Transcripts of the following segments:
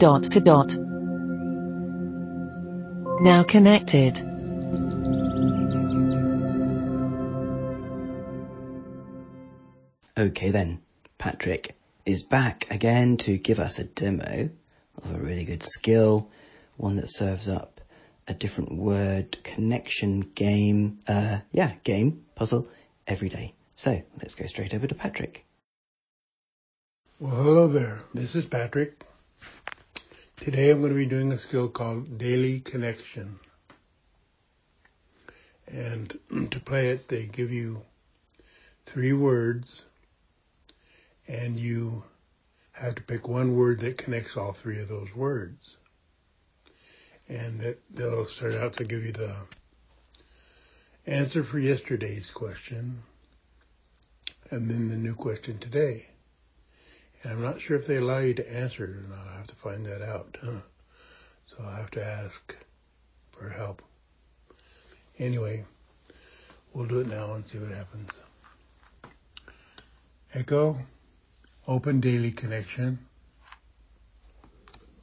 dot to dot. Now connected. Okay then, Patrick is back again to give us a demo of a really good skill, one that serves up a different word connection game, uh, yeah, game, puzzle every day. So let's go straight over to Patrick. Well, hello there. This is Patrick. Today I'm going to be doing a skill called Daily Connection. And to play it, they give you three words and you have to pick one word that connects all three of those words. And they'll start out to give you the answer for yesterday's question and then the new question today. And I'm not sure if they allow you to answer it or not. I have to find that out. Huh? So I have to ask for help. Anyway, we'll do it now and see what happens. Echo. Open Daily Connection.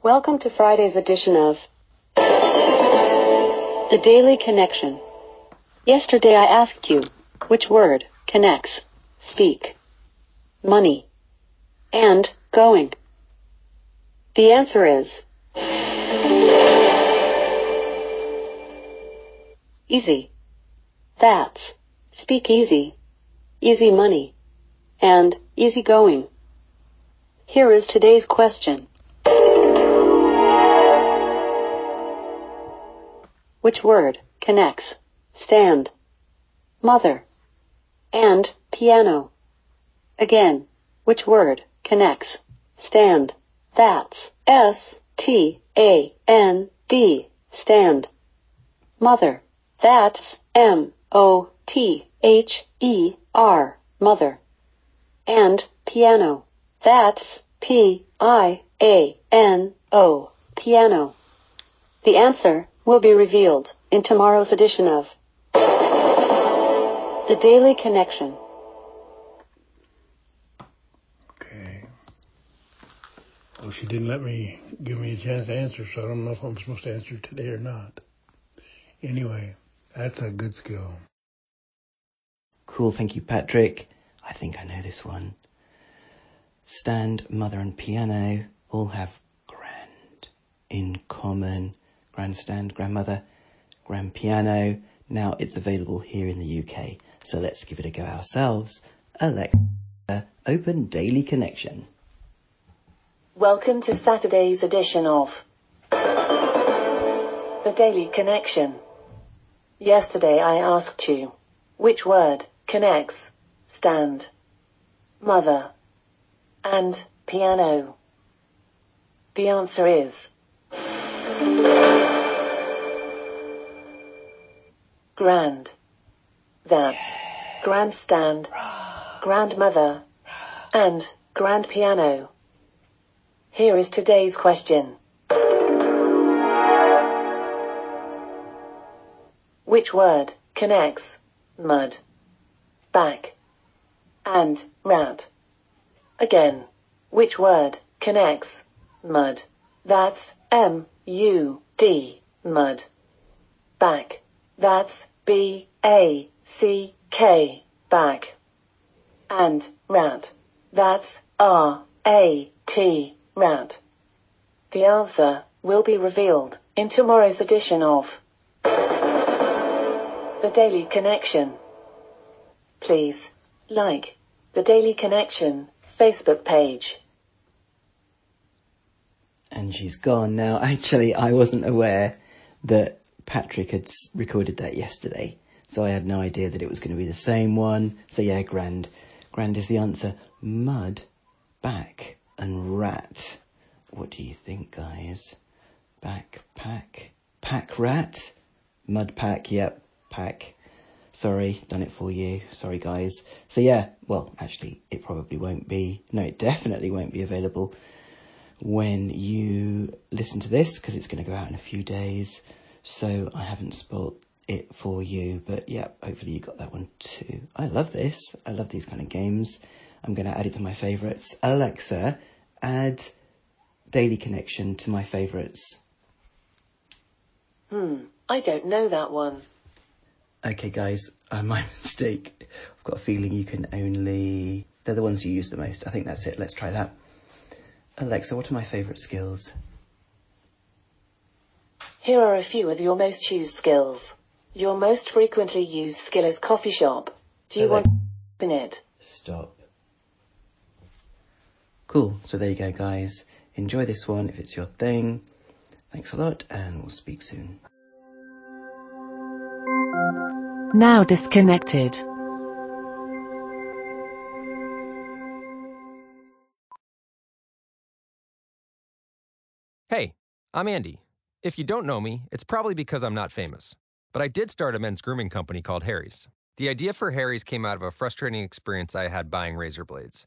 Welcome to Friday's edition of The Daily Connection. Yesterday I asked you, which word connects speak, money, and going? The answer is easy. That's speak easy, easy money, and easy going. Here is today's question. Which word connects stand, mother, and piano? Again, which word connects stand? That's S T A N D stand. Mother. That's M O T H E R mother. And piano. That's P I A N O, piano. The answer will be revealed in tomorrow's edition of The Daily Connection. Okay. Oh, she didn't let me give me a chance to answer, so I don't know if I'm supposed to answer today or not. Anyway, that's a good skill. Cool, thank you, Patrick. I think I know this one stand, mother, and piano all have grand in common. Grandstand, grandmother, grand piano. Now it's available here in the UK. So let's give it a go ourselves. Alexa, open Daily Connection. Welcome to Saturday's edition of The Daily Connection. Yesterday I asked you, which word connects stand, mother, and piano? The answer is grand. That's grandstand, grandmother, and grand piano. Here is today's question. Which word connects mud, back, and rat? Again, which word connects mud? That's M U D, mud. Back. That's B A C K, back. And rat. That's R A T, rat. The answer will be revealed in tomorrow's edition of The Daily Connection. Please like The Daily Connection Facebook page. And she's gone now. Actually, I wasn't aware that Patrick had recorded that yesterday. So I had no idea that it was going to be the same one. So yeah, grand. Grand is the answer. Mud, back, and rat. What do you think, guys? Backpack, pack rat, mud pack. Yep, pack. Sorry, done it for you. Sorry, guys. So yeah, well, actually, it probably won't be. No, it definitely won't be available when you listen to this because it's going to go out in a few days. So I haven't spoilt it for you, but yeah, hopefully you got that one too. I love this. I love these kind of games. I'm going to add it to my favorites. Alexa, add Daily Connection to my favourites. Hmm, I don't know that one. Okay, guys, uh, my mistake. I've got a feeling you can only. They're the ones you use the most. I think that's it. Let's try that. Alexa, what are my favourite skills? Here are a few of your most used skills. Your most frequently used skill is coffee shop. Do you Hello. want to open it? Stop. Cool. So there you go, guys. Enjoy this one if it's your thing. Thanks a lot, and we'll speak soon. Now disconnected. Hey, I'm Andy. If you don't know me, it's probably because I'm not famous. But I did start a men's grooming company called Harry's. The idea for Harry's came out of a frustrating experience I had buying razor blades.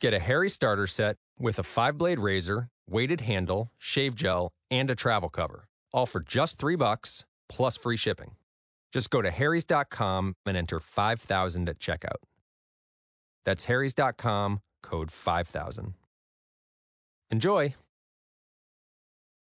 Get a Harry starter set with a five blade razor, weighted handle, shave gel, and a travel cover, all for just three bucks plus free shipping. Just go to harrys.com and enter 5000 at checkout. That's harrys.com, code 5000. Enjoy!